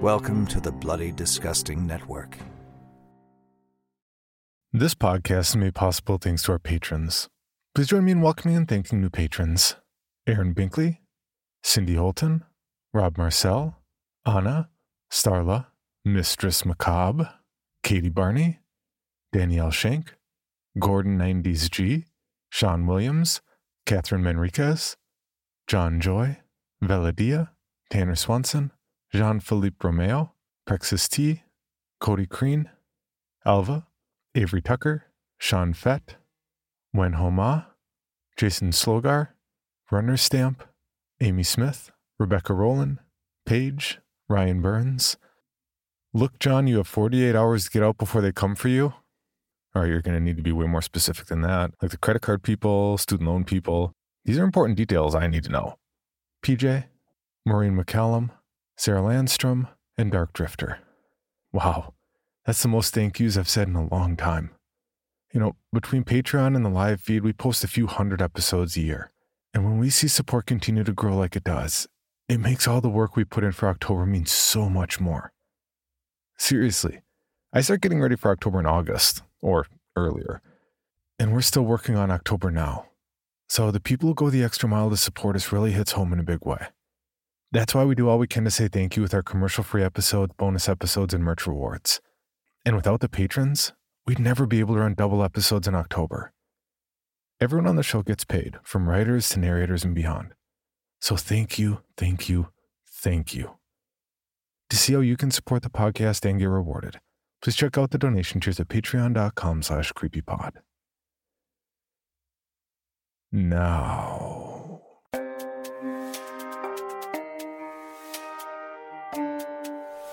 Welcome to the Bloody Disgusting Network. This podcast is made possible thanks to our patrons. Please join me in welcoming and thanking new patrons Aaron Binkley, Cindy Holton, Rob Marcel, Anna, Starla, Mistress Macabre, Katie Barney, Danielle Shank, Gordon 90s G, Sean Williams, Catherine Manriquez, John Joy, Veladia, Tanner Swanson, Jean Philippe Romeo, Prexis T, Cody Crean, Alva, Avery Tucker, Sean Fett, Wen Homa, Jason Slogar, Runner Stamp, Amy Smith, Rebecca Rowland, Paige, Ryan Burns. Look, John, you have 48 hours to get out before they come for you. Or you're going to need to be way more specific than that, like the credit card people, student loan people. These are important details I need to know. PJ, Maureen McCallum, Sarah Landstrom, and Dark Drifter. Wow, that's the most thank yous I've said in a long time. You know, between Patreon and the live feed, we post a few hundred episodes a year. And when we see support continue to grow like it does, it makes all the work we put in for October mean so much more. Seriously, I start getting ready for October in August, or earlier, and we're still working on October now. So the people who go the extra mile to support us really hits home in a big way. That's why we do all we can to say thank you with our commercial free episodes, bonus episodes, and merch rewards. And without the patrons, we'd never be able to run double episodes in October. Everyone on the show gets paid, from writers to narrators and beyond. So thank you, thank you, thank you. To see how you can support the podcast and get rewarded, please check out the donation tiers at patreon.com slash creepypod. Now.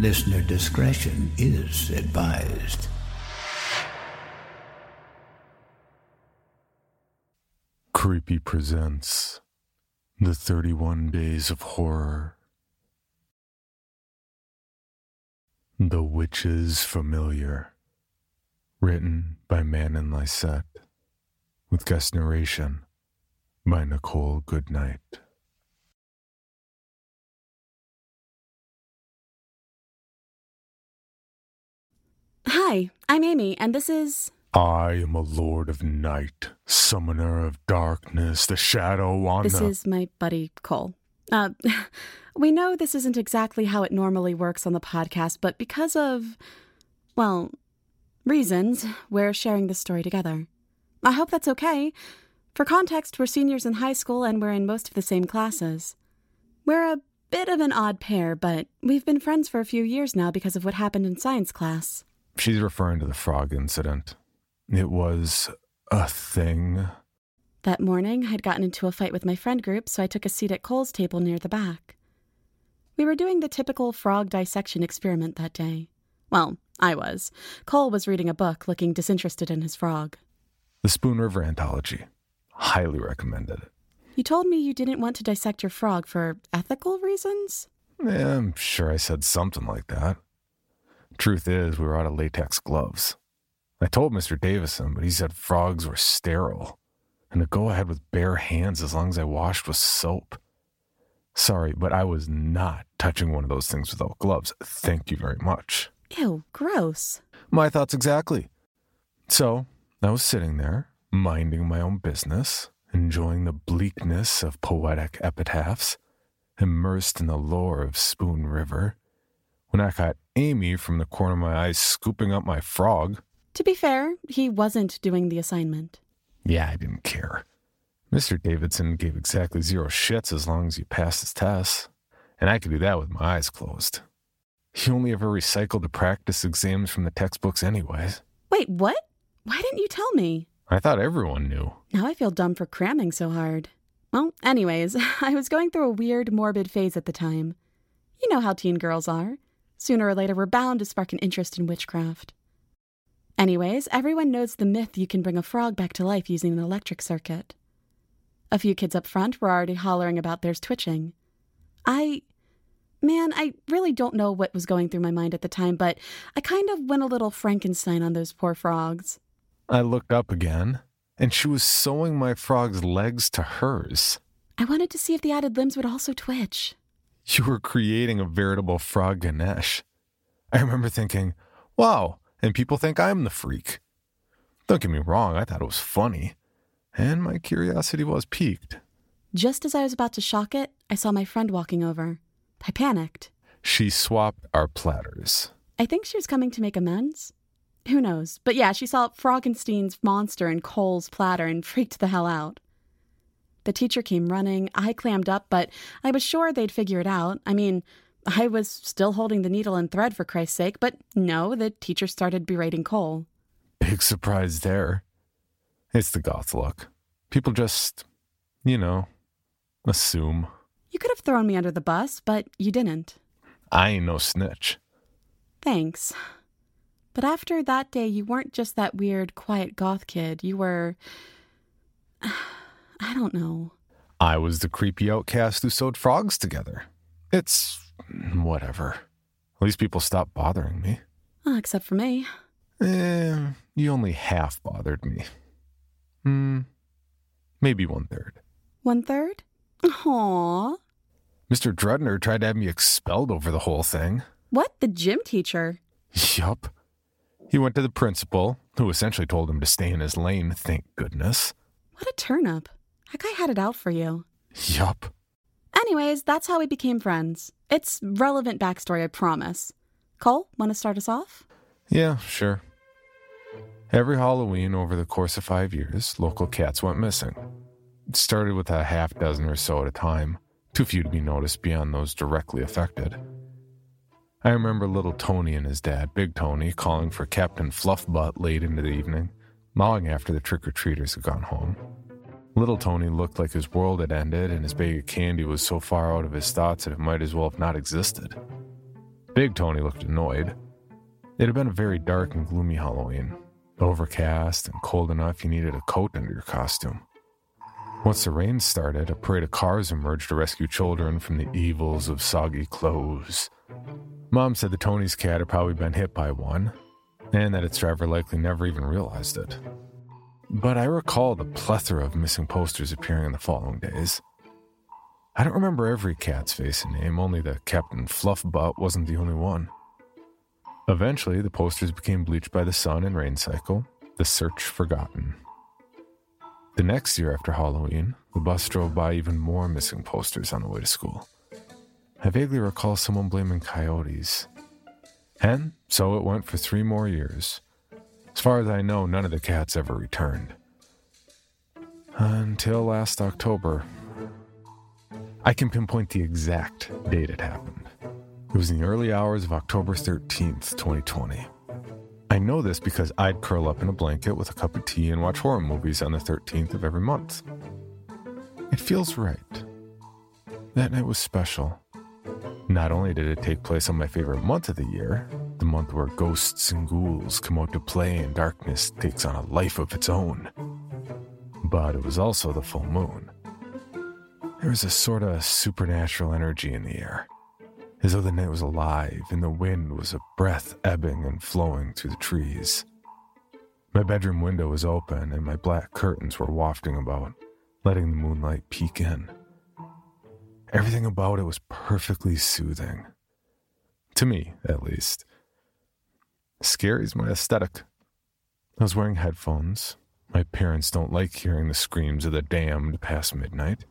Listener discretion is advised. Creepy presents The 31 Days of Horror. The Witch's Familiar. Written by Manen Lyset. With guest narration by Nichole Goodnight. Hi, I'm Amy, and this is. I am a lord of night, summoner of darkness, the shadow on This the. is my buddy Cole. Uh, we know this isn't exactly how it normally works on the podcast, but because of, well, reasons, we're sharing this story together. I hope that's okay. For context, we're seniors in high school and we're in most of the same classes. We're a bit of an odd pair, but we've been friends for a few years now because of what happened in science class. She's referring to the frog incident. It was a thing. That morning, I'd gotten into a fight with my friend group, so I took a seat at Cole's table near the back. We were doing the typical frog dissection experiment that day. Well, I was. Cole was reading a book, looking disinterested in his frog. The Spoon River Anthology. Highly recommended. You told me you didn't want to dissect your frog for ethical reasons? Yeah, I'm sure I said something like that. Truth is, we were out of latex gloves. I told Mr. Davison, but he said frogs were sterile and to go ahead with bare hands as long as I washed with soap. Sorry, but I was not touching one of those things without gloves. Thank you very much. Ew, gross. My thoughts exactly. So I was sitting there, minding my own business, enjoying the bleakness of poetic epitaphs, immersed in the lore of Spoon River, when I caught Amy from the corner of my eye scooping up my frog. To be fair, he wasn't doing the assignment. Yeah, I didn't care. Mr. Davidson gave exactly zero shits as long as you passed his tests, and I could do that with my eyes closed. He only ever recycled the practice exams from the textbooks, anyways. Wait, what? Why didn't you tell me? I thought everyone knew. Now I feel dumb for cramming so hard. Well, anyways, I was going through a weird, morbid phase at the time. You know how teen girls are sooner or later were bound to spark an interest in witchcraft. Anyways, everyone knows the myth you can bring a frog back to life using an electric circuit. A few kids up front were already hollering about theirs twitching. I. Man, I really don't know what was going through my mind at the time, but I kind of went a little Frankenstein on those poor frogs. I looked up again, and she was sewing my frog's legs to hers. I wanted to see if the added limbs would also twitch. You were creating a veritable frog Ganesh. I remember thinking, wow, and people think I'm the freak. Don't get me wrong, I thought it was funny, and my curiosity was piqued. Just as I was about to shock it, I saw my friend walking over. I panicked. She swapped our platters. I think she was coming to make amends. Who knows? But yeah, she saw Froggenstein's monster in Cole's platter and freaked the hell out. The teacher came running. I clammed up, but I was sure they'd figure it out. I mean, I was still holding the needle and thread for Christ's sake, but no, the teacher started berating Cole. Big surprise there. It's the goth look. People just, you know, assume. You could have thrown me under the bus, but you didn't. I ain't no snitch. Thanks. But after that day, you weren't just that weird, quiet goth kid. You were. I don't know. I was the creepy outcast who sewed frogs together. It's whatever. At least people stopped bothering me. Uh, except for me. Eh, you only half bothered me. Hmm, maybe one third. One third? Aww. Mr. Drudner tried to have me expelled over the whole thing. What? The gym teacher? Yup. He went to the principal, who essentially told him to stay in his lane, thank goodness. What a turnip. That guy had it out for you. Yup. Anyways, that's how we became friends. It's relevant backstory, I promise. Cole, want to start us off? Yeah, sure. Every Halloween over the course of five years, local cats went missing. It started with a half dozen or so at a time, too few to be noticed beyond those directly affected. I remember little Tony and his dad, Big Tony, calling for Captain Fluffbutt late into the evening, long after the trick or treaters had gone home. Little Tony looked like his world had ended and his bag of candy was so far out of his thoughts that it might as well have not existed. Big Tony looked annoyed. It had been a very dark and gloomy Halloween, overcast and cold enough you needed a coat under your costume. Once the rain started, a parade of cars emerged to rescue children from the evils of soggy clothes. Mom said that Tony's cat had probably been hit by one, and that its driver likely never even realized it. But I recall the plethora of missing posters appearing in the following days. I don't remember every cat's face and name, only the Captain Fluffbutt wasn't the only one. Eventually, the posters became bleached by the sun and rain cycle, the search forgotten. The next year after Halloween, the bus drove by even more missing posters on the way to school. I vaguely recall someone blaming coyotes. And so it went for three more years. As far as I know, none of the cats ever returned. Until last October. I can pinpoint the exact date it happened. It was in the early hours of October 13th, 2020. I know this because I'd curl up in a blanket with a cup of tea and watch horror movies on the 13th of every month. It feels right. That night was special. Not only did it take place on my favorite month of the year, the month where ghosts and ghouls come out to play and darkness takes on a life of its own, but it was also the full moon. There was a sort of supernatural energy in the air, as though the night was alive and the wind was a breath ebbing and flowing through the trees. My bedroom window was open and my black curtains were wafting about, letting the moonlight peek in. Everything about it was perfectly soothing. To me, at least. Scary's my aesthetic. I was wearing headphones. My parents don't like hearing the screams of the damned past midnight.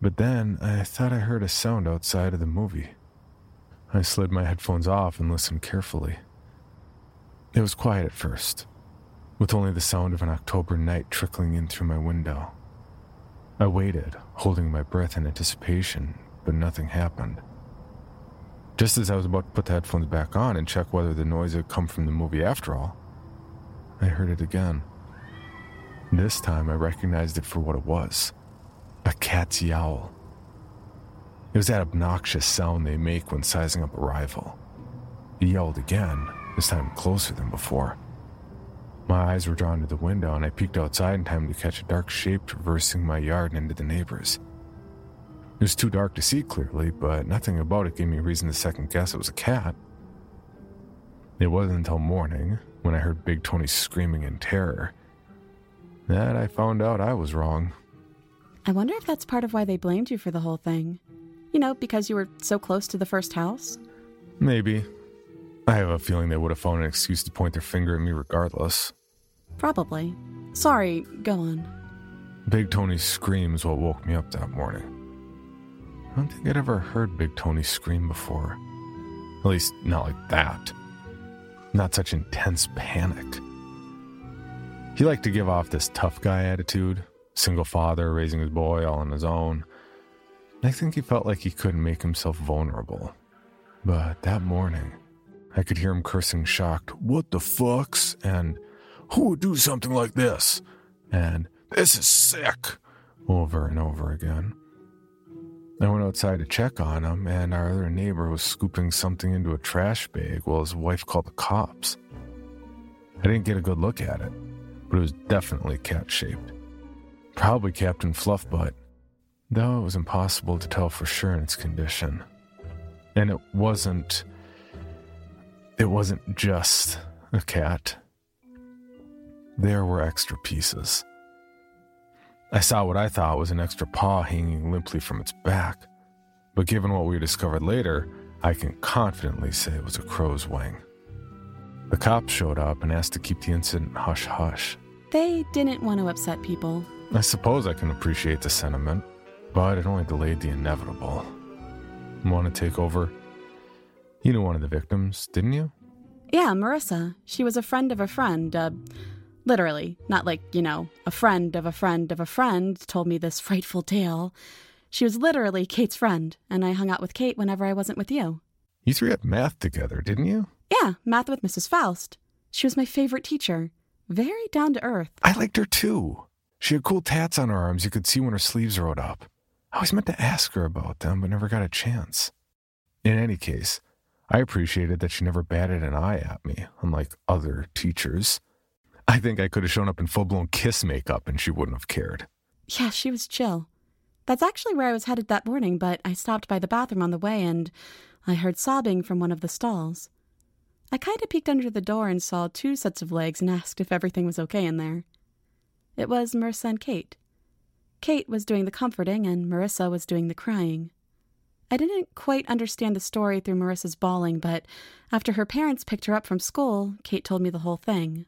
But then I thought I heard a sound outside of the movie. I slid my headphones off and listened carefully. It was quiet at first, with only the sound of an October night trickling in through my window. I waited, holding my breath in anticipation, but nothing happened. Just as I was about to put the headphones back on and check whether the noise had come from the movie after all, I heard it again. This time I recognized it for what it was a cat's yowl. It was that obnoxious sound they make when sizing up a rival. He yelled again, this time closer than before. My eyes were drawn to the window, and I peeked outside in time to catch a dark shape traversing my yard and into the neighbor's. It was too dark to see clearly, but nothing about it gave me reason to second guess it was a cat. It wasn't until morning, when I heard Big Tony screaming in terror, that I found out I was wrong. I wonder if that's part of why they blamed you for the whole thing. You know, because you were so close to the first house? Maybe. I have a feeling they would have found an excuse to point their finger at me regardless. Probably. Sorry, go on. Big Tony's screams what woke me up that morning. I don't think I'd ever heard Big Tony scream before. At least, not like that. Not such intense panic. He liked to give off this tough guy attitude, single father raising his boy all on his own. I think he felt like he couldn't make himself vulnerable. But that morning, I could hear him cursing shocked, What the fucks? and Who would do something like this? and This is sick, over and over again. I went outside to check on him, and our other neighbor was scooping something into a trash bag while his wife called the cops. I didn't get a good look at it, but it was definitely cat shaped. Probably Captain Fluffbutt, though it was impossible to tell for sure in its condition. And it wasn't. It wasn't just a cat. There were extra pieces. I saw what I thought was an extra paw hanging limply from its back, but given what we discovered later, I can confidently say it was a crow's wing. The cops showed up and asked to keep the incident hush hush. They didn't want to upset people. I suppose I can appreciate the sentiment, but it only delayed the inevitable. Want to take over? You knew one of the victims, didn't you? Yeah, Marissa. She was a friend of a friend. Uh, literally, not like, you know, a friend of a friend of a friend told me this frightful tale. She was literally Kate's friend, and I hung out with Kate whenever I wasn't with you. You three had math together, didn't you? Yeah, math with Mrs. Faust. She was my favorite teacher. Very down to earth. I liked her too. She had cool tats on her arms you could see when her sleeves rolled up. I always meant to ask her about them, but never got a chance. In any case, I appreciated that she never batted an eye at me, unlike other teachers. I think I could have shown up in full blown kiss makeup and she wouldn't have cared. Yeah, she was chill. That's actually where I was headed that morning, but I stopped by the bathroom on the way and I heard sobbing from one of the stalls. I kind of peeked under the door and saw two sets of legs and asked if everything was okay in there. It was Marissa and Kate. Kate was doing the comforting and Marissa was doing the crying. I didn't quite understand the story through Marissa's bawling, but after her parents picked her up from school, Kate told me the whole thing.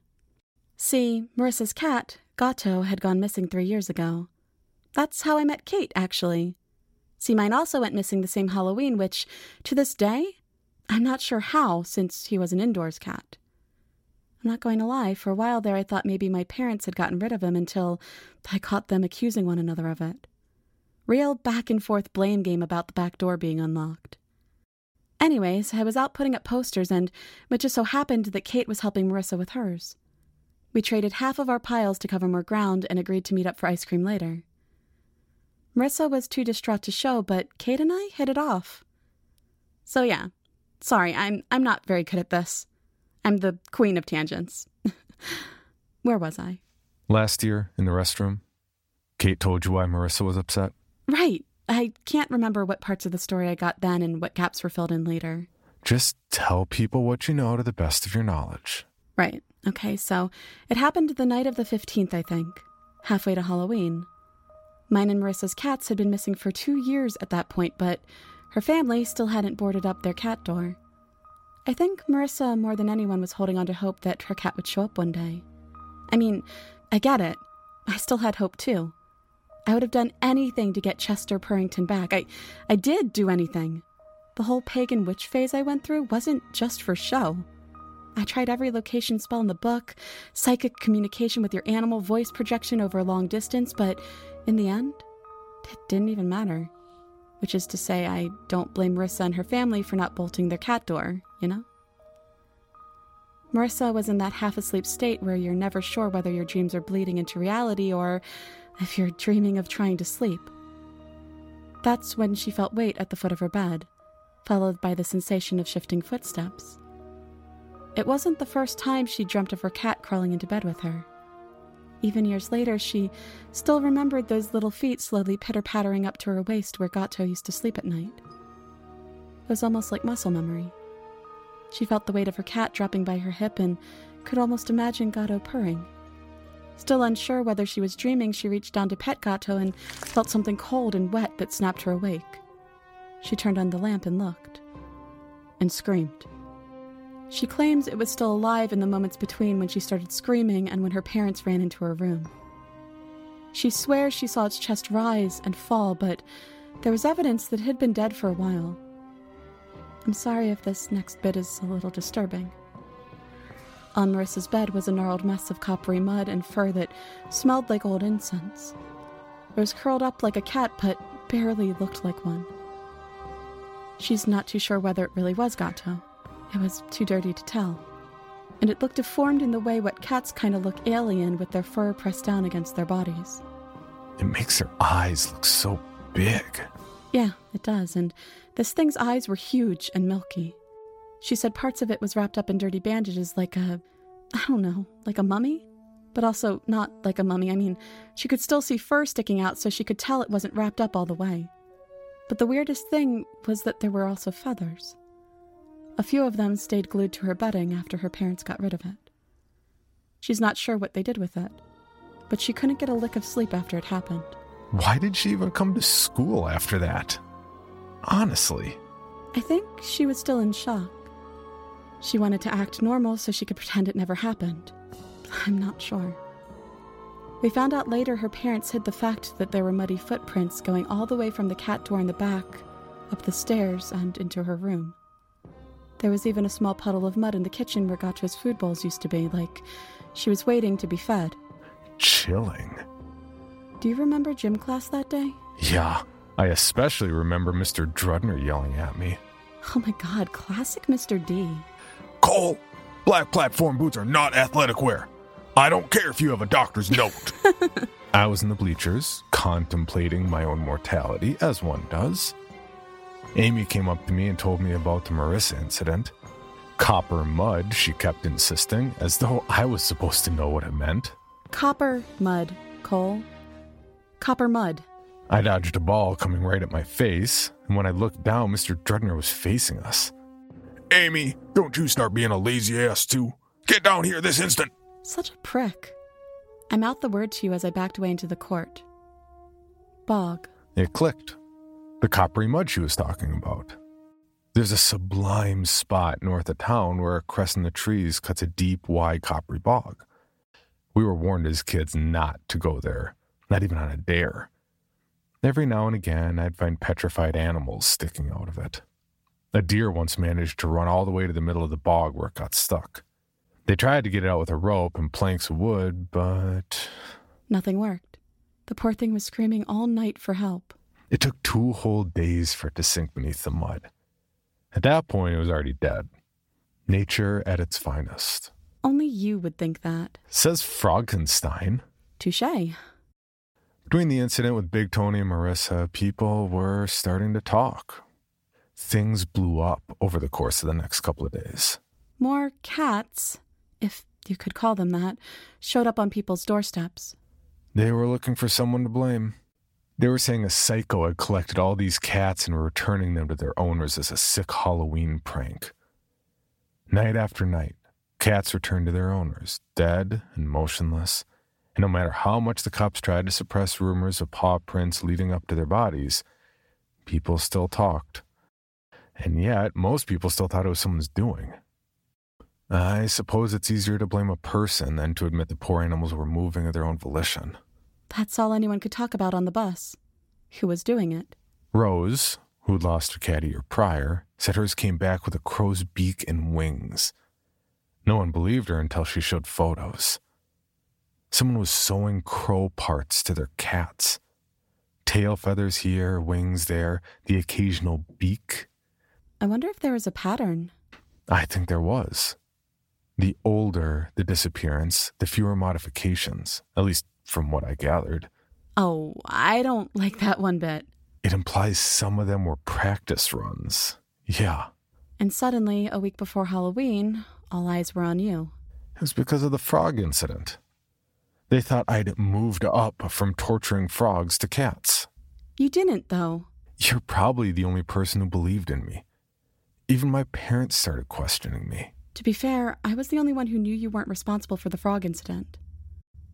See, Marissa's cat, Gato, had gone missing three years ago. That's how I met Kate, actually. See, mine also went missing the same Halloween, which, to this day, I'm not sure how, since he was an indoors cat. I'm not going to lie, for a while there I thought maybe my parents had gotten rid of him until I caught them accusing one another of it. Real back and forth blame game about the back door being unlocked. Anyways, I was out putting up posters, and it just so happened that Kate was helping Marissa with hers. We traded half of our piles to cover more ground and agreed to meet up for ice cream later. Marissa was too distraught to show, but Kate and I hit it off. So yeah, sorry, I'm I'm not very good at this. I'm the queen of tangents. Where was I? Last year in the restroom, Kate told you why Marissa was upset? Right. I can't remember what parts of the story I got then and what gaps were filled in later. Just tell people what you know to the best of your knowledge. Right. Okay, so it happened the night of the 15th, I think, halfway to Halloween. Mine and Marissa's cats had been missing for two years at that point, but her family still hadn't boarded up their cat door. I think Marissa, more than anyone, was holding on to hope that her cat would show up one day. I mean, I get it. I still had hope too. I would have done anything to get Chester Purrington back. I, I did do anything. The whole pagan witch phase I went through wasn't just for show. I tried every location spell in the book, psychic communication with your animal, voice projection over a long distance, but in the end, it didn't even matter. Which is to say, I don't blame Marissa and her family for not bolting their cat door, you know? Marissa was in that half asleep state where you're never sure whether your dreams are bleeding into reality or if you're dreaming of trying to sleep. That's when she felt weight at the foot of her bed, followed by the sensation of shifting footsteps. It wasn't the first time she dreamt of her cat crawling into bed with her. Even years later, she still remembered those little feet slowly pitter pattering up to her waist where Gato used to sleep at night. It was almost like muscle memory. She felt the weight of her cat dropping by her hip and could almost imagine Gato purring. Still unsure whether she was dreaming, she reached down to pet Gato and felt something cold and wet that snapped her awake. She turned on the lamp and looked, and screamed. She claims it was still alive in the moments between when she started screaming and when her parents ran into her room. She swears she saw its chest rise and fall, but there was evidence that it had been dead for a while. I'm sorry if this next bit is a little disturbing. On Marissa's bed was a gnarled mess of coppery mud and fur that smelled like old incense. It was curled up like a cat, but barely looked like one. She's not too sure whether it really was Gato. It was too dirty to tell. And it looked deformed in the way what cats kind of look alien with their fur pressed down against their bodies. It makes their eyes look so big. Yeah, it does, and this thing's eyes were huge and milky. She said parts of it was wrapped up in dirty bandages like a, I don't know, like a mummy? But also not like a mummy. I mean, she could still see fur sticking out, so she could tell it wasn't wrapped up all the way. But the weirdest thing was that there were also feathers. A few of them stayed glued to her bedding after her parents got rid of it. She's not sure what they did with it, but she couldn't get a lick of sleep after it happened. Why did she even come to school after that? Honestly. I think she was still in shock. She wanted to act normal so she could pretend it never happened. I'm not sure. We found out later her parents hid the fact that there were muddy footprints going all the way from the cat door in the back, up the stairs, and into her room. There was even a small puddle of mud in the kitchen where Gato's food bowls used to be, like she was waiting to be fed. Chilling. Do you remember gym class that day? Yeah, I especially remember Mr. Drudner yelling at me. Oh my god, classic Mr. D. Cole, black platform boots are not athletic wear. I don't care if you have a doctor's note. I was in the bleachers, contemplating my own mortality, as one does. Amy came up to me and told me about the Marissa incident. Copper mud, she kept insisting, as though I was supposed to know what it meant. Copper mud, Cole. Copper mud. I dodged a ball coming right at my face, and when I looked down, Mr. Drudner was facing us. Amy, don't you start being a lazy ass, too. Get down here this instant. Such a prick. I mouthed the word to you as I backed away into the court. Bog. It clicked. The coppery mud she was talking about. There's a sublime spot north of town where a crest in the trees cuts a deep, wide coppery bog. We were warned as kids not to go there, not even on a dare. Every now and again, I'd find petrified animals sticking out of it. A deer once managed to run all the way to the middle of the bog where it got stuck. They tried to get it out with a rope and planks of wood, but. Nothing worked. The poor thing was screaming all night for help. It took two whole days for it to sink beneath the mud. At that point, it was already dead. Nature at its finest. Only you would think that. Says Frogkenstein. Touche. Between the incident with Big Tony and Marissa, people were starting to talk. Things blew up over the course of the next couple of days. More cats, if you could call them that, showed up on people's doorsteps. They were looking for someone to blame. They were saying a psycho had collected all these cats and were returning them to their owners as a sick Halloween prank. Night after night, cats returned to their owners, dead and motionless, and no matter how much the cops tried to suppress rumors of paw prints leading up to their bodies, people still talked. And yet, most people still thought it was someone's doing. I suppose it's easier to blame a person than to admit the poor animals were moving of their own volition. That's all anyone could talk about on the bus. Who was doing it? Rose, who'd lost her cat a year prior, said hers came back with a crow's beak and wings. No one believed her until she showed photos. Someone was sewing crow parts to their cats. Tail feathers here, wings there, the occasional beak. I wonder if there was a pattern. I think there was. The older the disappearance, the fewer modifications, at least from what I gathered. Oh, I don't like that one bit. it implies some of them were practice runs. Yeah. And suddenly, a week before Halloween, all eyes were on you. It was because of the frog incident. They thought I'd moved up from torturing frogs to cats. You didn't, though. You're probably the only person who believed in me. Even my parents started questioning me. To be fair, I was the only one who knew you weren't responsible for the frog incident.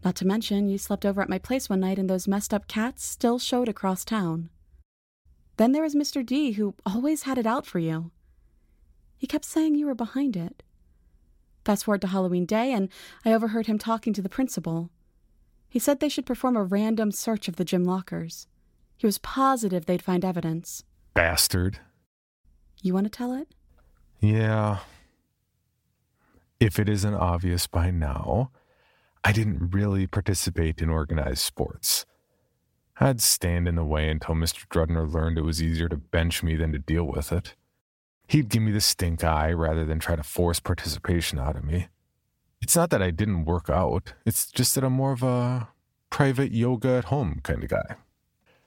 Not to mention, you slept over at my place one night and those messed up cats still showed across town. Then there was Mr. D, who always had it out for you. He kept saying you were behind it. Fast forward to Halloween Day, and I overheard him talking to the principal. He said they should perform a random search of the gym lockers. He was positive they'd find evidence. Bastard. You want to tell it? Yeah. If it isn't obvious by now, I didn't really participate in organized sports. I'd stand in the way until Mr. Drudner learned it was easier to bench me than to deal with it. He'd give me the stink eye rather than try to force participation out of me. It's not that I didn't work out, it's just that I'm more of a private yoga at home kind of guy.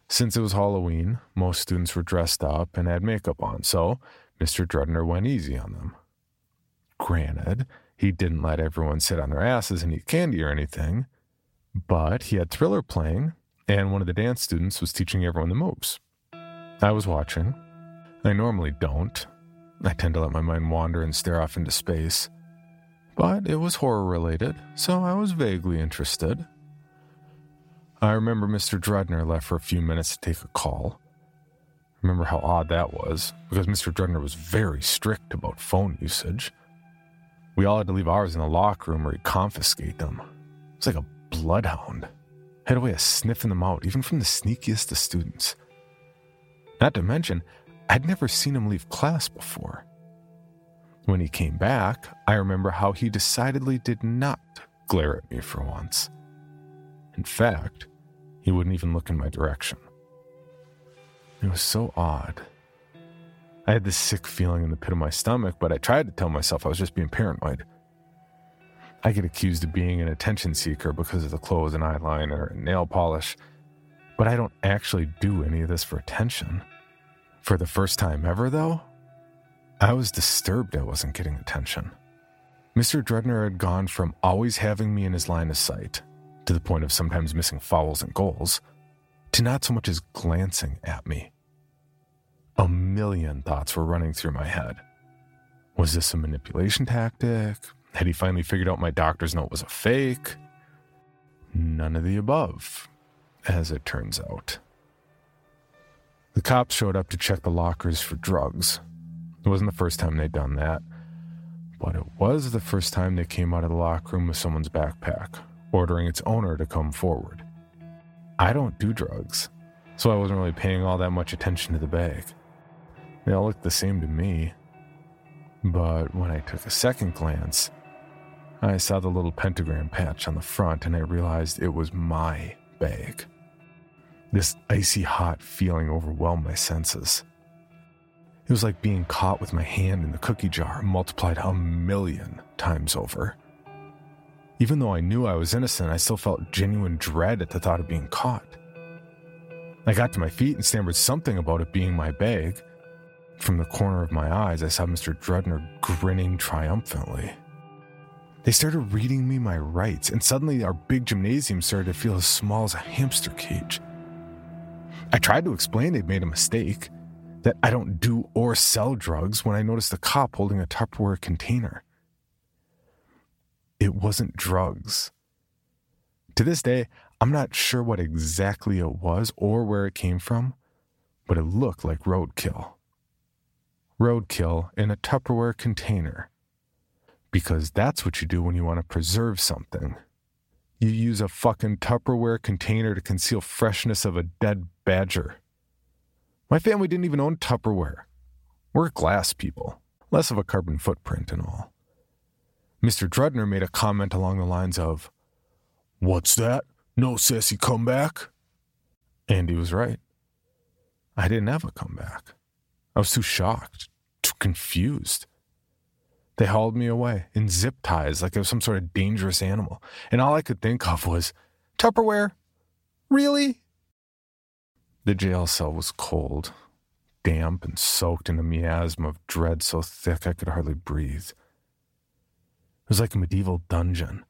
Since it was Halloween, most students were dressed up and had makeup on, so Mr. Drudner went easy on them. Granted, he didn't let everyone sit on their asses and eat candy or anything, but he had Thriller playing, and one of the dance students was teaching everyone the moves. I was watching. I normally don't. I tend to let my mind wander and stare off into space. But it was horror related, so I was vaguely interested. I remember Mr. Drudner left for a few minutes to take a call. Remember how odd that was, because Mr. Drudner was very strict about phone usage. We all had to leave ours in the locker room or he'd confiscate them. It was like a bloodhound. Had a way of sniffing them out, even from the sneakiest of students. Not to mention, I'd never seen him leave class before. When he came back, I remember how he decidedly did not glare at me for once. In fact, he wouldn't even look in my direction. It was so odd. I had this sick feeling in the pit of my stomach, but I tried to tell myself I was just being paranoid. I get accused of being an attention seeker because of the clothes and eyeliner and nail polish, but I don't actually do any of this for attention. For the first time ever, though, I was disturbed I wasn't getting attention. Mr. Drudner had gone from always having me in his line of sight to the point of sometimes missing fouls and goals, to not so much as glancing at me. A million thoughts were running through my head. Was this a manipulation tactic? Had he finally figured out my doctor's note was a fake? None of the above, as it turns out. The cops showed up to check the lockers for drugs. It wasn't the first time they'd done that, but it was the first time they came out of the locker room with someone's backpack ordering its owner to come forward. I don't do drugs, so I wasn't really paying all that much attention to the bag. They all looked the same to me. But when I took a second glance, I saw the little pentagram patch on the front and I realized it was my bag. This icy hot feeling overwhelmed my senses. It was like being caught with my hand in the cookie jar multiplied a million times over. Even though I knew I was innocent, I still felt genuine dread at the thought of being caught. I got to my feet and stammered something about it being my bag. From the corner of my eyes, I saw Mr. Drudner grinning triumphantly. They started reading me my rights, and suddenly our big gymnasium started to feel as small as a hamster cage. I tried to explain they'd made a mistake, that I don't do or sell drugs when I noticed a cop holding a Tupperware container it wasn't drugs. To this day, I'm not sure what exactly it was or where it came from, but it looked like roadkill. Roadkill in a Tupperware container. Because that's what you do when you want to preserve something. You use a fucking Tupperware container to conceal freshness of a dead badger. My family didn't even own Tupperware. We're glass people, less of a carbon footprint and all. Mr. Drudner made a comment along the lines of, What's that? No sassy comeback? And he was right. I didn't have a comeback. I was too shocked, too confused. They hauled me away in zip ties like I was some sort of dangerous animal, and all I could think of was, Tupperware? Really? The jail cell was cold, damp, and soaked in a miasma of dread so thick I could hardly breathe. It was like a medieval dungeon.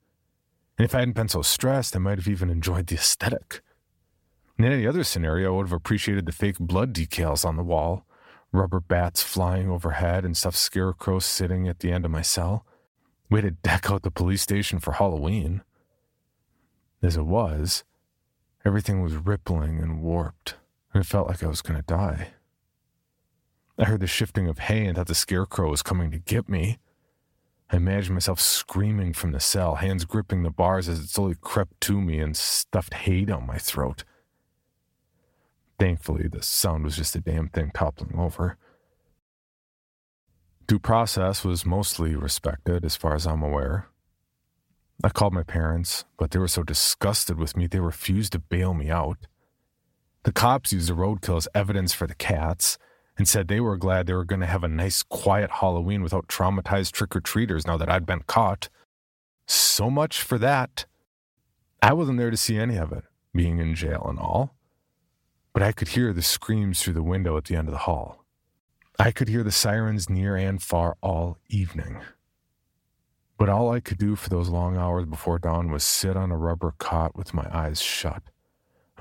And if I hadn't been so stressed, I might have even enjoyed the aesthetic. In any other scenario, I would have appreciated the fake blood decals on the wall, rubber bats flying overhead, and stuffed scarecrows sitting at the end of my cell. Had to deck out the police station for Halloween. As it was, everything was rippling and warped, and it felt like I was going to die. I heard the shifting of hay and thought the scarecrow was coming to get me. I imagined myself screaming from the cell, hands gripping the bars as it slowly crept to me and stuffed hay down my throat. Thankfully, the sound was just a damn thing toppling over. Due process was mostly respected, as far as I'm aware. I called my parents, but they were so disgusted with me they refused to bail me out. The cops used the roadkill as evidence for the cats and said they were glad they were going to have a nice, quiet Halloween without traumatized trick or treaters now that I'd been caught. So much for that. I wasn't there to see any of it, being in jail and all but I could hear the screams through the window at the end of the hall. I could hear the sirens near and far all evening. But all I could do for those long hours before dawn was sit on a rubber cot with my eyes shut,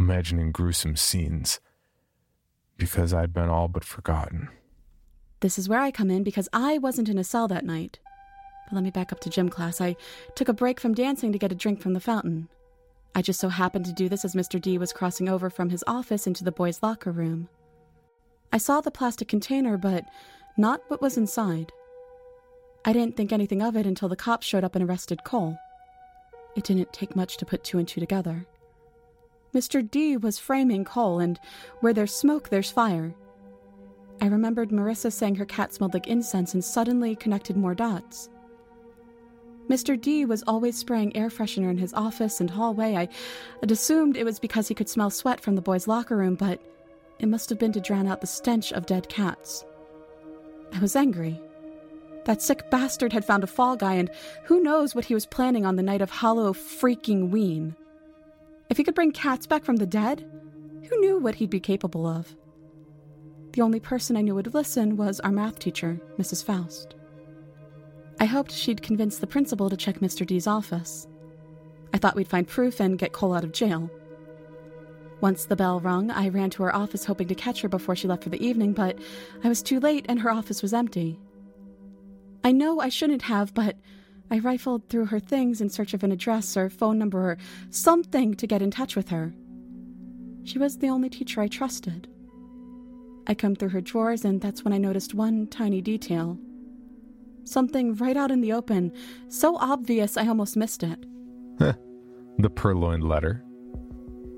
imagining gruesome scenes, because I'd been all but forgotten. This is where I come in because I wasn't in a cell that night. But let me back up to gym class. I took a break from dancing to get a drink from the fountain. I just so happened to do this as Mr. D was crossing over from his office into the boys' locker room. I saw the plastic container, but not what was inside. I didn't think anything of it until the cops showed up and arrested Cole. It didn't take much to put two and two together. Mr. D was framing Cole, and where there's smoke, there's fire. I remembered Marissa saying her cat smelled like incense and suddenly connected more dots. Mr. D was always spraying air freshener in his office and hallway. I had assumed it was because he could smell sweat from the boys' locker room, but it must have been to drown out the stench of dead cats. I was angry. That sick bastard had found a fall guy, and who knows what he was planning on the night of Hollow freaking Ween. If he could bring cats back from the dead, who knew what he'd be capable of? The only person I knew would listen was our math teacher, Mrs. Faust. I hoped she'd convince the principal to check Mr. D's office. I thought we'd find proof and get Cole out of jail. Once the bell rung, I ran to her office hoping to catch her before she left for the evening, but I was too late and her office was empty. I know I shouldn't have, but I rifled through her things in search of an address or phone number or something to get in touch with her. She was the only teacher I trusted. I combed through her drawers, and that's when I noticed one tiny detail. Something right out in the open, so obvious I almost missed it. the purloined letter.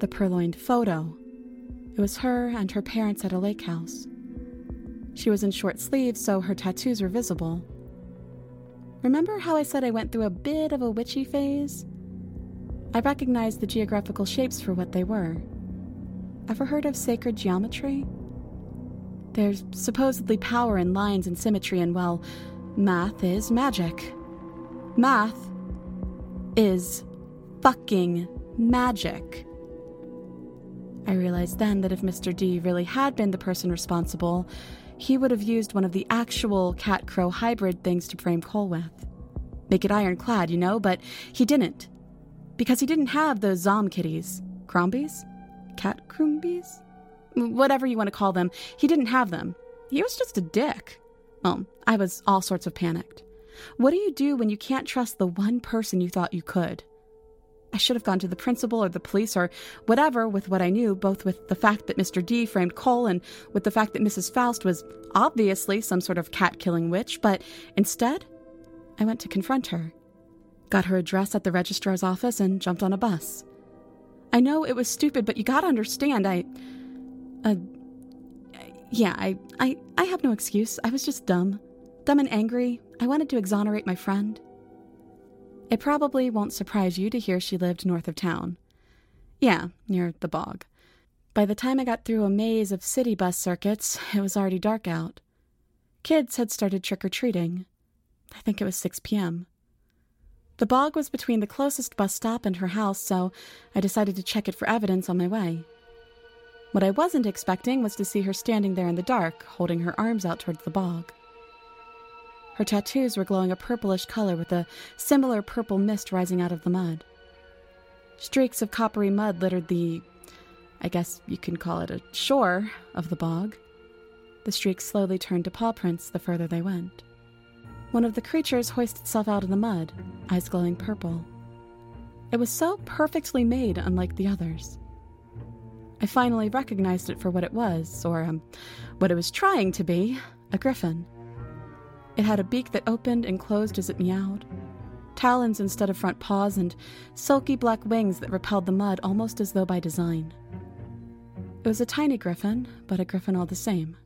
The purloined photo. It was her and her parents at a lake house. She was in short sleeves, so her tattoos were visible. Remember how I said I went through a bit of a witchy phase? I recognized the geographical shapes for what they were. Ever heard of sacred geometry? There's supposedly power in lines and symmetry, and well, Math is magic. Math is fucking magic. I realized then that if Mr. D really had been the person responsible, he would have used one of the actual cat crow hybrid things to frame Cole with. Make it ironclad, you know, but he didn't. Because he didn't have those Zom kitties. Crombies? Cat Crombies? Whatever you want to call them, he didn't have them. He was just a dick. Well, I was all sorts of panicked. What do you do when you can't trust the one person you thought you could? I should have gone to the principal or the police or whatever with what I knew, both with the fact that Mr. D framed Cole and with the fact that Mrs. Faust was obviously some sort of cat killing witch, but instead, I went to confront her. Got her address at the registrar's office and jumped on a bus. I know it was stupid, but you gotta understand, I. Uh, yeah, I, I, I have no excuse. I was just dumb. Dumb and angry. I wanted to exonerate my friend. It probably won't surprise you to hear she lived north of town. Yeah, near the bog. By the time I got through a maze of city bus circuits, it was already dark out. Kids had started trick or treating. I think it was 6 p.m. The bog was between the closest bus stop and her house, so I decided to check it for evidence on my way. What I wasn't expecting was to see her standing there in the dark, holding her arms out towards the bog. Her tattoos were glowing a purplish color with a similar purple mist rising out of the mud. Streaks of coppery mud littered the, I guess you can call it a shore, of the bog. The streaks slowly turned to paw prints the further they went. One of the creatures hoisted itself out of the mud, eyes glowing purple. It was so perfectly made, unlike the others. I finally recognized it for what it was, or um, what it was trying to be a griffin. It had a beak that opened and closed as it meowed, talons instead of front paws, and silky black wings that repelled the mud almost as though by design. It was a tiny griffin, but a griffin all the same.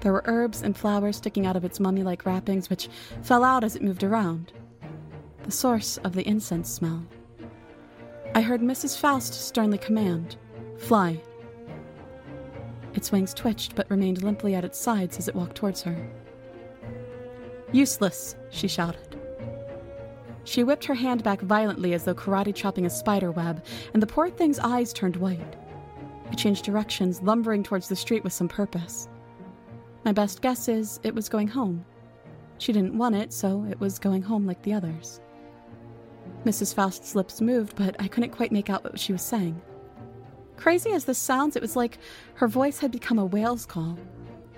There were herbs and flowers sticking out of its mummy like wrappings, which fell out as it moved around, the source of the incense smell. I heard Mrs. Faust sternly command, Fly. Its wings twitched but remained limply at its sides as it walked towards her. Useless, she shouted. She whipped her hand back violently as though karate chopping a spider web, and the poor thing's eyes turned white. It changed directions, lumbering towards the street with some purpose. My best guess is it was going home. She didn't want it, so it was going home like the others. Mrs. Faust's lips moved, but I couldn't quite make out what she was saying. Crazy as this sounds, it was like her voice had become a whale's call.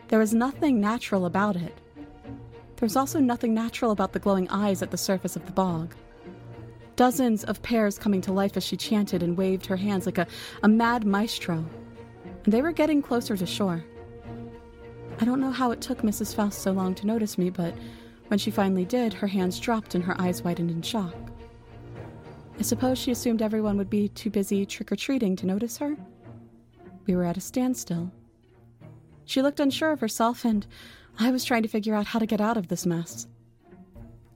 There was nothing natural about it. There was also nothing natural about the glowing eyes at the surface of the bog. Dozens of pairs coming to life as she chanted and waved her hands like a, a mad maestro. And they were getting closer to shore. I don't know how it took Mrs. Faust so long to notice me, but when she finally did, her hands dropped and her eyes widened in shock. I suppose she assumed everyone would be too busy trick or treating to notice her. We were at a standstill. She looked unsure of herself, and I was trying to figure out how to get out of this mess.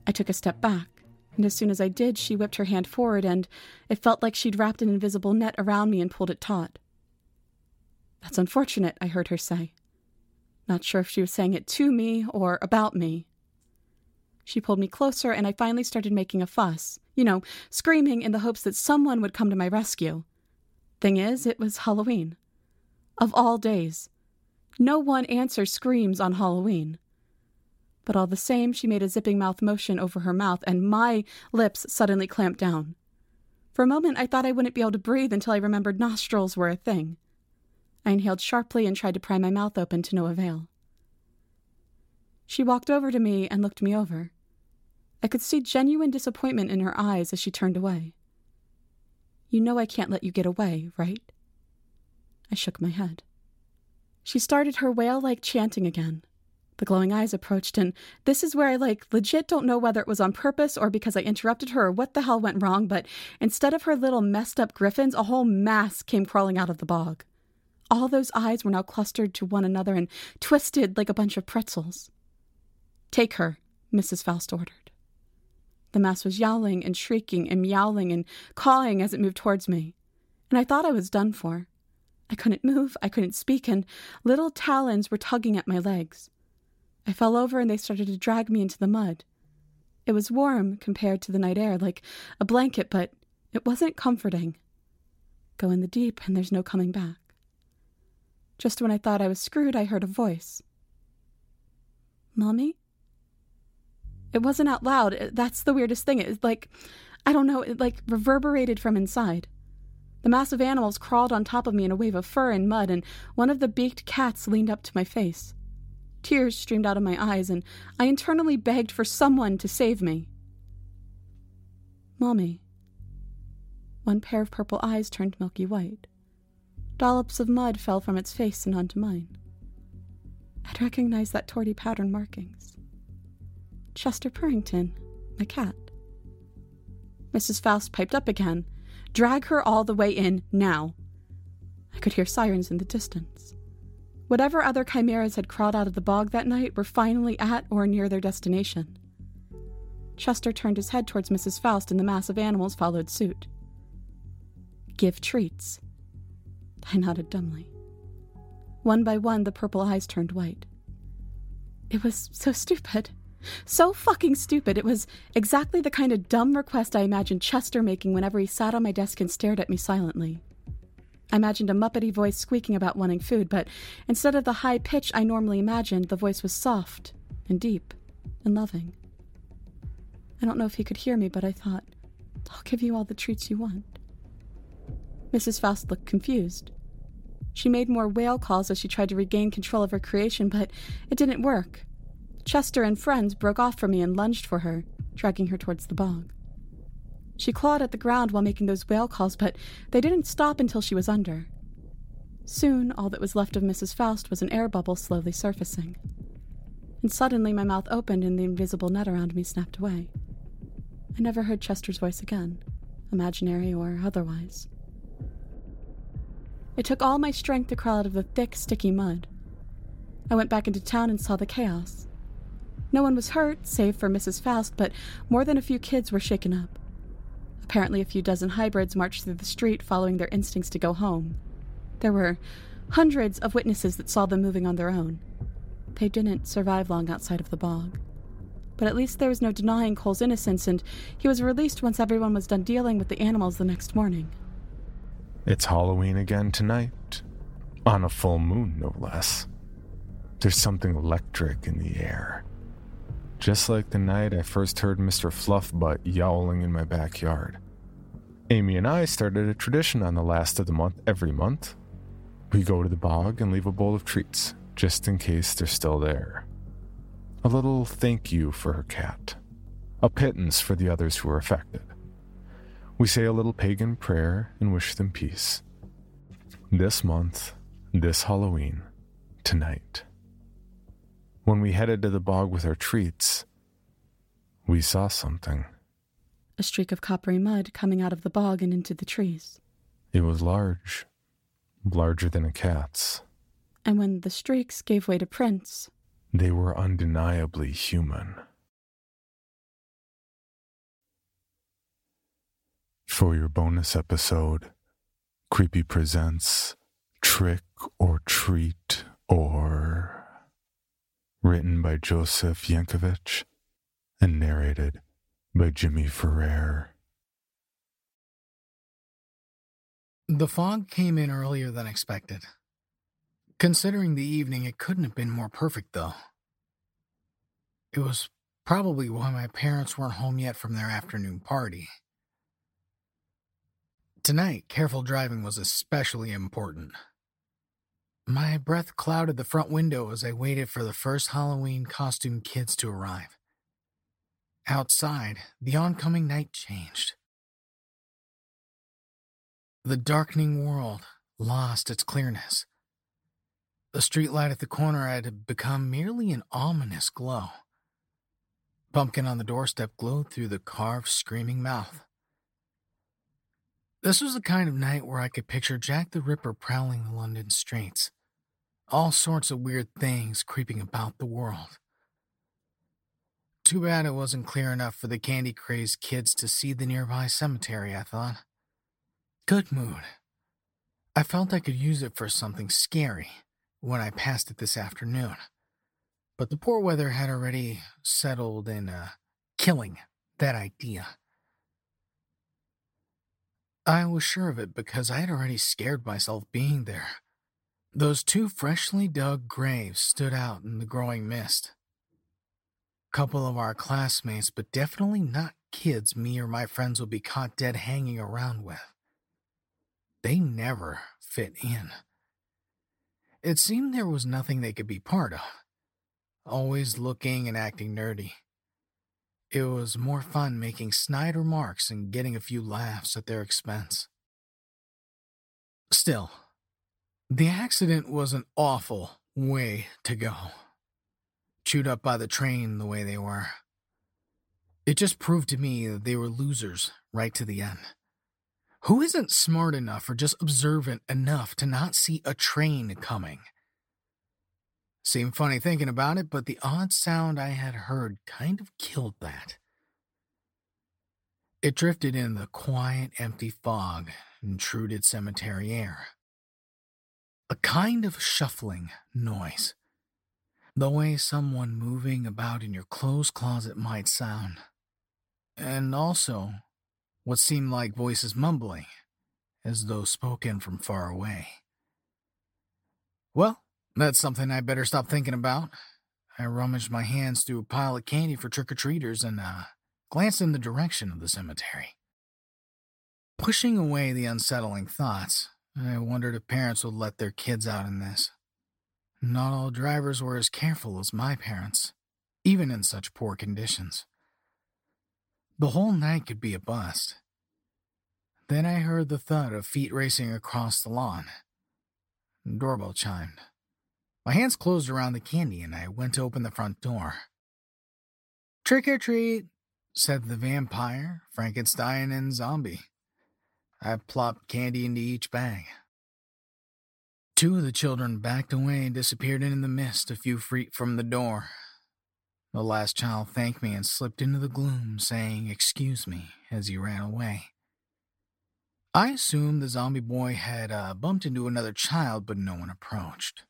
I took a step back, and as soon as I did, she whipped her hand forward, and it felt like she'd wrapped an invisible net around me and pulled it taut. That's unfortunate, I heard her say. Not sure if she was saying it to me or about me. She pulled me closer, and I finally started making a fuss, you know, screaming in the hopes that someone would come to my rescue. Thing is, it was Halloween. Of all days. No one answers screams on Halloween. But all the same, she made a zipping mouth motion over her mouth, and my lips suddenly clamped down. For a moment, I thought I wouldn't be able to breathe until I remembered nostrils were a thing. I inhaled sharply and tried to pry my mouth open to no avail. She walked over to me and looked me over. I could see genuine disappointment in her eyes as she turned away. You know I can't let you get away, right? I shook my head. She started her whale like chanting again. The glowing eyes approached, and this is where I like legit don't know whether it was on purpose or because I interrupted her or what the hell went wrong, but instead of her little messed up griffins, a whole mass came crawling out of the bog. All those eyes were now clustered to one another and twisted like a bunch of pretzels. Take her, Mrs. Faust ordered. The mass was yowling and shrieking and meowling and cawing as it moved towards me, and I thought I was done for. I couldn't move, I couldn't speak, and little talons were tugging at my legs. I fell over and they started to drag me into the mud. It was warm compared to the night air, like a blanket, but it wasn't comforting. Go in the deep and there's no coming back. Just when I thought I was screwed, I heard a voice. Mommy? It wasn't out loud. That's the weirdest thing. It's like, I don't know, it like reverberated from inside. The massive animals crawled on top of me in a wave of fur and mud, and one of the beaked cats leaned up to my face. Tears streamed out of my eyes, and I internally begged for someone to save me. Mommy. One pair of purple eyes turned milky white. Dollops of mud fell from its face and onto mine. I'd recognize that torty pattern markings. Chester Purrington, my cat. Mrs. Faust piped up again. Drag her all the way in, now. I could hear sirens in the distance. Whatever other chimeras had crawled out of the bog that night were finally at or near their destination. Chester turned his head towards Mrs. Faust, and the mass of animals followed suit. Give treats. I nodded dumbly. One by one, the purple eyes turned white. It was so stupid. So fucking stupid. It was exactly the kind of dumb request I imagined Chester making whenever he sat on my desk and stared at me silently. I imagined a muppety voice squeaking about wanting food, but instead of the high pitch I normally imagined, the voice was soft and deep and loving. I don't know if he could hear me, but I thought, I'll give you all the treats you want. Mrs. Faust looked confused. She made more whale calls as she tried to regain control of her creation, but it didn't work. Chester and friends broke off from me and lunged for her, dragging her towards the bog. She clawed at the ground while making those whale calls, but they didn't stop until she was under. Soon, all that was left of Mrs. Faust was an air bubble slowly surfacing. And suddenly, my mouth opened and the invisible net around me snapped away. I never heard Chester's voice again, imaginary or otherwise. It took all my strength to crawl out of the thick, sticky mud. I went back into town and saw the chaos. No one was hurt, save for Mrs. Faust, but more than a few kids were shaken up. Apparently, a few dozen hybrids marched through the street following their instincts to go home. There were hundreds of witnesses that saw them moving on their own. They didn't survive long outside of the bog. But at least there was no denying Cole's innocence, and he was released once everyone was done dealing with the animals the next morning. It's Halloween again tonight. On a full moon, no less. There's something electric in the air. Just like the night I first heard Mr. Fluffbutt yowling in my backyard. Amy and I started a tradition on the last of the month every month. We go to the bog and leave a bowl of treats, just in case they're still there. A little thank you for her cat, a pittance for the others who were affected. We say a little pagan prayer and wish them peace. This month, this Halloween, tonight. When we headed to the bog with our treats, we saw something. A streak of coppery mud coming out of the bog and into the trees. It was large, larger than a cat's. And when the streaks gave way to prints, they were undeniably human. For your bonus episode, Creepy presents Trick or Treat or written by Joseph Yenkavitch and narrated by Jimmy Ferrer. The fog came in earlier than expected. Considering the evening, it couldn't have been more perfect, though. It was probably why my parents weren't home yet from their afternoon party. Tonight, careful driving was especially important. My breath clouded the front window as I waited for the first Halloween costume kids to arrive. Outside, the oncoming night changed. The darkening world lost its clearness. The streetlight at the corner had become merely an ominous glow. Pumpkin on the doorstep glowed through the carved, screaming mouth. This was the kind of night where I could picture Jack the Ripper prowling the London streets. All sorts of weird things creeping about the world. Too bad it wasn't clear enough for the candy crazed kids to see the nearby cemetery, I thought. Good mood. I felt I could use it for something scary when I passed it this afternoon. But the poor weather had already settled in uh, killing that idea. I was sure of it because I had already scared myself being there. Those two freshly dug graves stood out in the growing mist. A couple of our classmates, but definitely not kids me or my friends would be caught dead hanging around with. They never fit in. It seemed there was nothing they could be part of, always looking and acting nerdy. It was more fun making snide remarks and getting a few laughs at their expense. Still, the accident was an awful way to go. Chewed up by the train the way they were. It just proved to me that they were losers right to the end. Who isn't smart enough or just observant enough to not see a train coming? Seemed funny thinking about it, but the odd sound I had heard kind of killed that. It drifted in the quiet, empty fog, intruded cemetery air a kind of shuffling noise, the way someone moving about in your clothes closet might sound, and also what seemed like voices mumbling as though spoken from far away. Well, that's something I better stop thinking about. I rummaged my hands through a pile of candy for trick or treaters and uh, glanced in the direction of the cemetery. Pushing away the unsettling thoughts, I wondered if parents would let their kids out in this. Not all drivers were as careful as my parents, even in such poor conditions. The whole night could be a bust. Then I heard the thud of feet racing across the lawn. Doorbell chimed. My hands closed around the candy and I went to open the front door. Trick or treat, said the vampire, Frankenstein, and zombie. I plopped candy into each bag. Two of the children backed away and disappeared in the mist a few feet from the door. The last child thanked me and slipped into the gloom, saying, Excuse me, as he ran away. I assumed the zombie boy had uh, bumped into another child, but no one approached.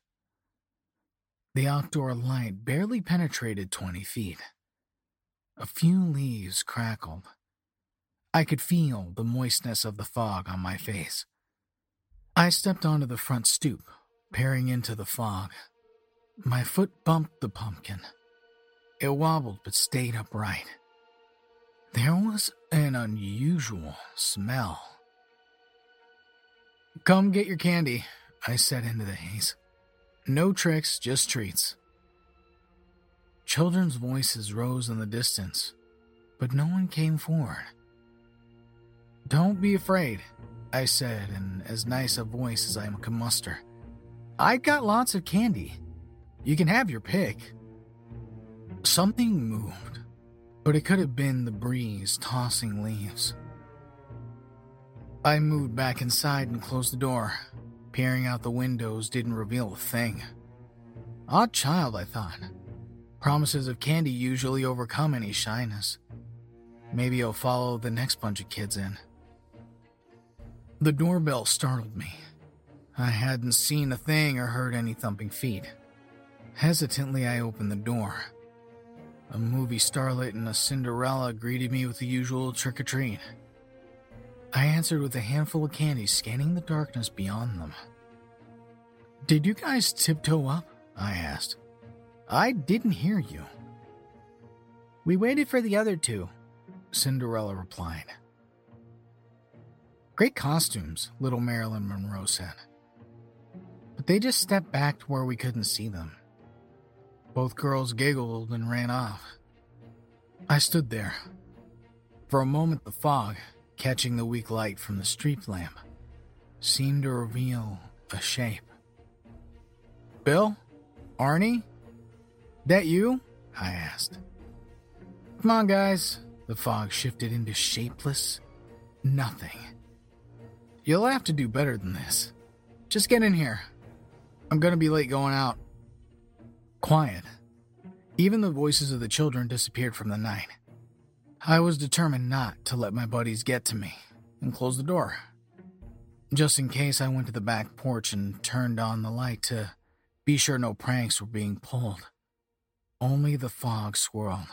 The outdoor light barely penetrated 20 feet. A few leaves crackled. I could feel the moistness of the fog on my face. I stepped onto the front stoop, peering into the fog. My foot bumped the pumpkin. It wobbled but stayed upright. There was an unusual smell. Come get your candy, I said into the haze. No tricks, just treats. Children's voices rose in the distance, but no one came forward. Don't be afraid, I said in as nice a voice as I can muster. I've got lots of candy. You can have your pick. Something moved, but it could have been the breeze tossing leaves. I moved back inside and closed the door. Peering out the windows didn't reveal a thing. Odd child, I thought. Promises of candy usually overcome any shyness. Maybe he'll follow the next bunch of kids in. The doorbell startled me. I hadn't seen a thing or heard any thumping feet. Hesitantly, I opened the door. A movie starlet and a Cinderella greeted me with the usual trick or treat. I answered with a handful of candies, scanning the darkness beyond them. Did you guys tiptoe up? I asked. I didn't hear you. We waited for the other two, Cinderella replied. Great costumes, little Marilyn Monroe said. But they just stepped back to where we couldn't see them. Both girls giggled and ran off. I stood there. For a moment, the fog, catching the weak light from the street lamp, seemed to reveal a shape. Bill? Arnie? That you? I asked. Come on, guys. The fog shifted into shapeless nothing. You'll have to do better than this. Just get in here. I'm gonna be late going out. Quiet. Even the voices of the children disappeared from the night. I was determined not to let my buddies get to me and closed the door. Just in case I went to the back porch and turned on the light to be sure no pranks were being pulled. Only the fog swirled.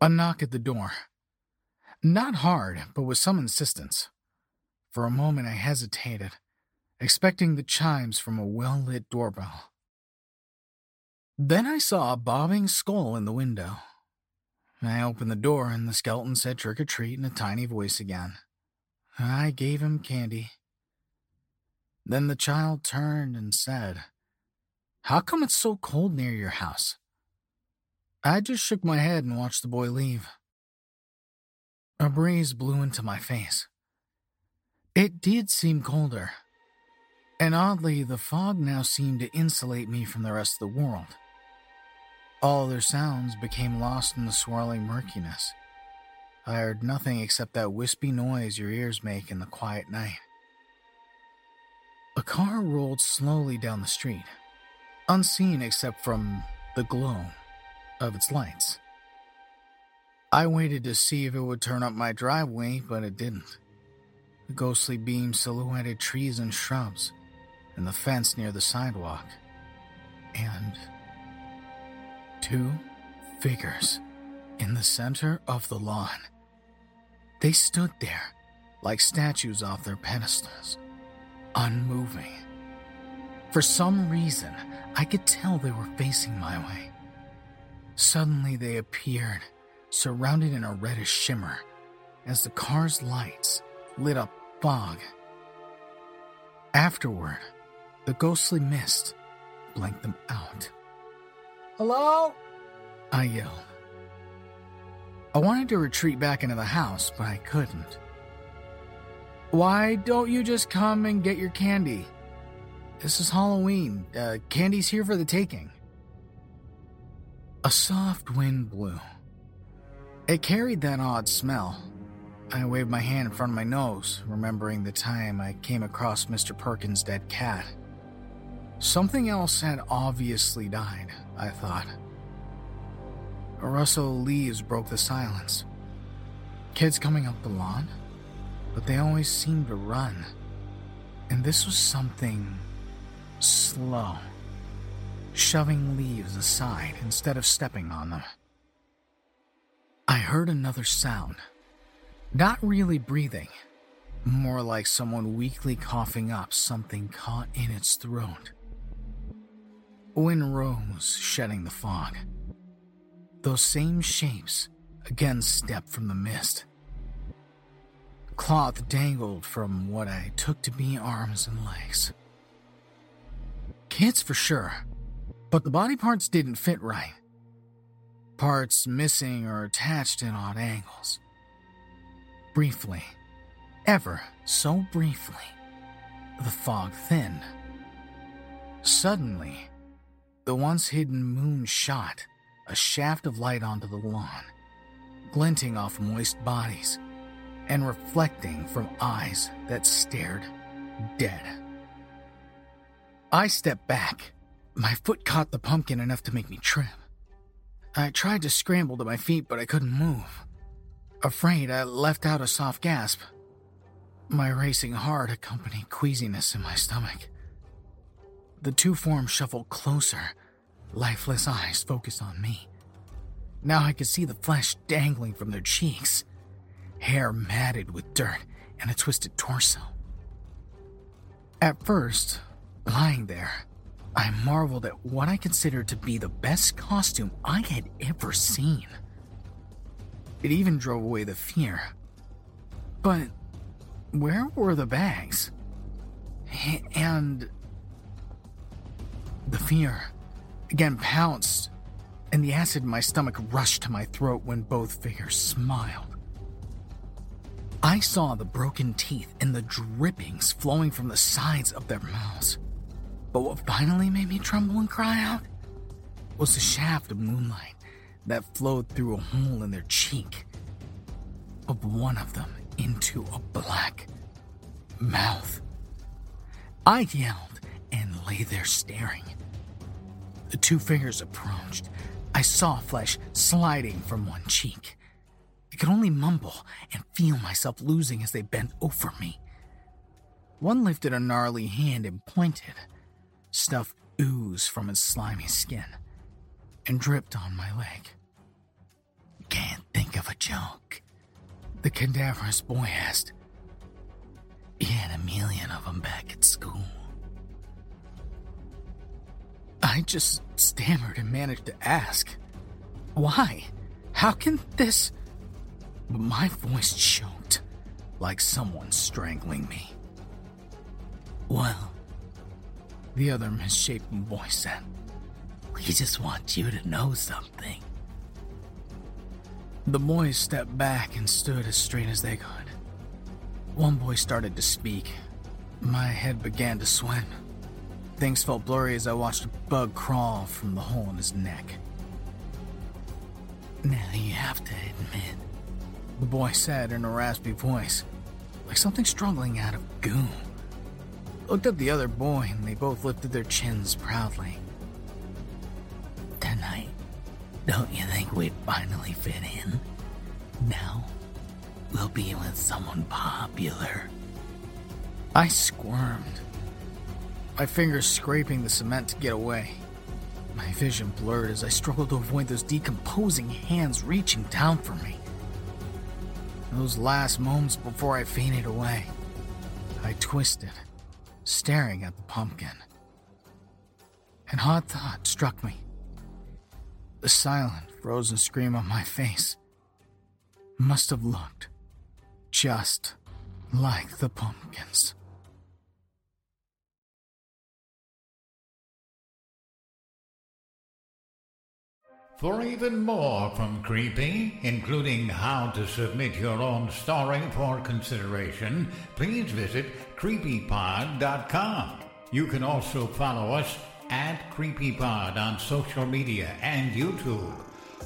A knock at the door. Not hard, but with some insistence. For a moment I hesitated, expecting the chimes from a well lit doorbell. Then I saw a bobbing skull in the window. I opened the door and the skeleton said trick or treat in a tiny voice again. I gave him candy. Then the child turned and said, How come it's so cold near your house? I just shook my head and watched the boy leave. A breeze blew into my face. It did seem colder, and oddly, the fog now seemed to insulate me from the rest of the world. All other sounds became lost in the swirling murkiness. I heard nothing except that wispy noise your ears make in the quiet night. A car rolled slowly down the street, unseen except from the glow of its lights. I waited to see if it would turn up my driveway, but it didn't. The ghostly beam silhouetted trees and shrubs, and the fence near the sidewalk. And two figures in the center of the lawn. They stood there, like statues off their pedestals, unmoving. For some reason, I could tell they were facing my way. Suddenly, they appeared, surrounded in a reddish shimmer, as the car's lights lit up fog. Afterward, the ghostly mist blanked them out. Hello? I yelled. I wanted to retreat back into the house, but I couldn't. Why don't you just come and get your candy? This is Halloween. Uh, candy's here for the taking. A soft wind blew. It carried that odd smell. I waved my hand in front of my nose, remembering the time I came across Mr. Perkins' dead cat. Something else had obviously died, I thought. A rustle of leaves broke the silence. Kids coming up the lawn, but they always seemed to run. And this was something slow, shoving leaves aside instead of stepping on them. I heard another sound. Not really breathing, more like someone weakly coughing up something caught in its throat. Wind rose, shedding the fog. Those same shapes again stepped from the mist. Cloth dangled from what I took to be arms and legs. Kids for sure, but the body parts didn't fit right. Parts missing or attached in odd angles. Briefly, ever so briefly, the fog thinned. Suddenly, the once hidden moon shot a shaft of light onto the lawn, glinting off moist bodies and reflecting from eyes that stared dead. I stepped back. My foot caught the pumpkin enough to make me trip. I tried to scramble to my feet, but I couldn't move. Afraid, I left out a soft gasp. My racing heart accompanied queasiness in my stomach. The two forms shuffled closer, lifeless eyes focused on me. Now I could see the flesh dangling from their cheeks, hair matted with dirt, and a twisted torso. At first, lying there, I marveled at what I considered to be the best costume I had ever seen. It even drove away the fear. But where were the bags? And the fear again pounced, and the acid in my stomach rushed to my throat when both figures smiled. I saw the broken teeth and the drippings flowing from the sides of their mouths. But what finally made me tremble and cry out was the shaft of moonlight that flowed through a hole in their cheek of one of them into a black mouth. I yelled and lay there staring. The two fingers approached. I saw flesh sliding from one cheek. I could only mumble and feel myself losing as they bent over me. One lifted a gnarly hand and pointed. Stuff oozed from its slimy skin and dripped on my leg. Can't think of a joke. The cadaverous boy asked. He had a million of them back at school. I just stammered and managed to ask, Why? How can this. But my voice choked, like someone strangling me. Well, the other misshapen voice said, We just want you to know something. The boys stepped back and stood as straight as they could. One boy started to speak. My head began to swim. Things felt blurry as I watched a bug crawl from the hole in his neck. Now you have to admit, the boy said in a raspy voice, like something struggling out of goo. Looked at the other boy and they both lifted their chins proudly. Tonight, don't you think we'd finally fit in? Now, we'll be with someone popular. I squirmed my fingers scraping the cement to get away. My vision blurred as I struggled to avoid those decomposing hands reaching down for me. Those last moments before I fainted away, I twisted, staring at the pumpkin. An odd thought struck me. The silent, frozen scream on my face must have looked just like the pumpkins. For even more from Creepy, including how to submit your own story for consideration, please visit creepypod.com. You can also follow us at CreepyPod on social media and YouTube.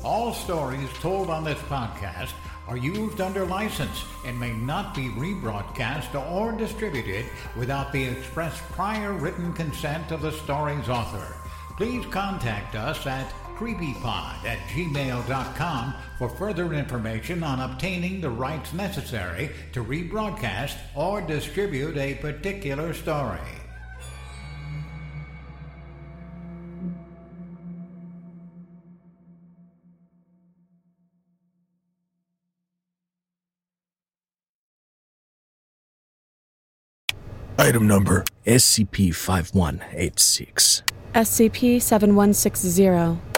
All stories told on this podcast are used under license and may not be rebroadcast or distributed without the express prior written consent of the story's author. Please contact us at creepypod at gmail.com for further information on obtaining the rights necessary to rebroadcast or distribute a particular story. Item number SCP 5186. SCP 7160.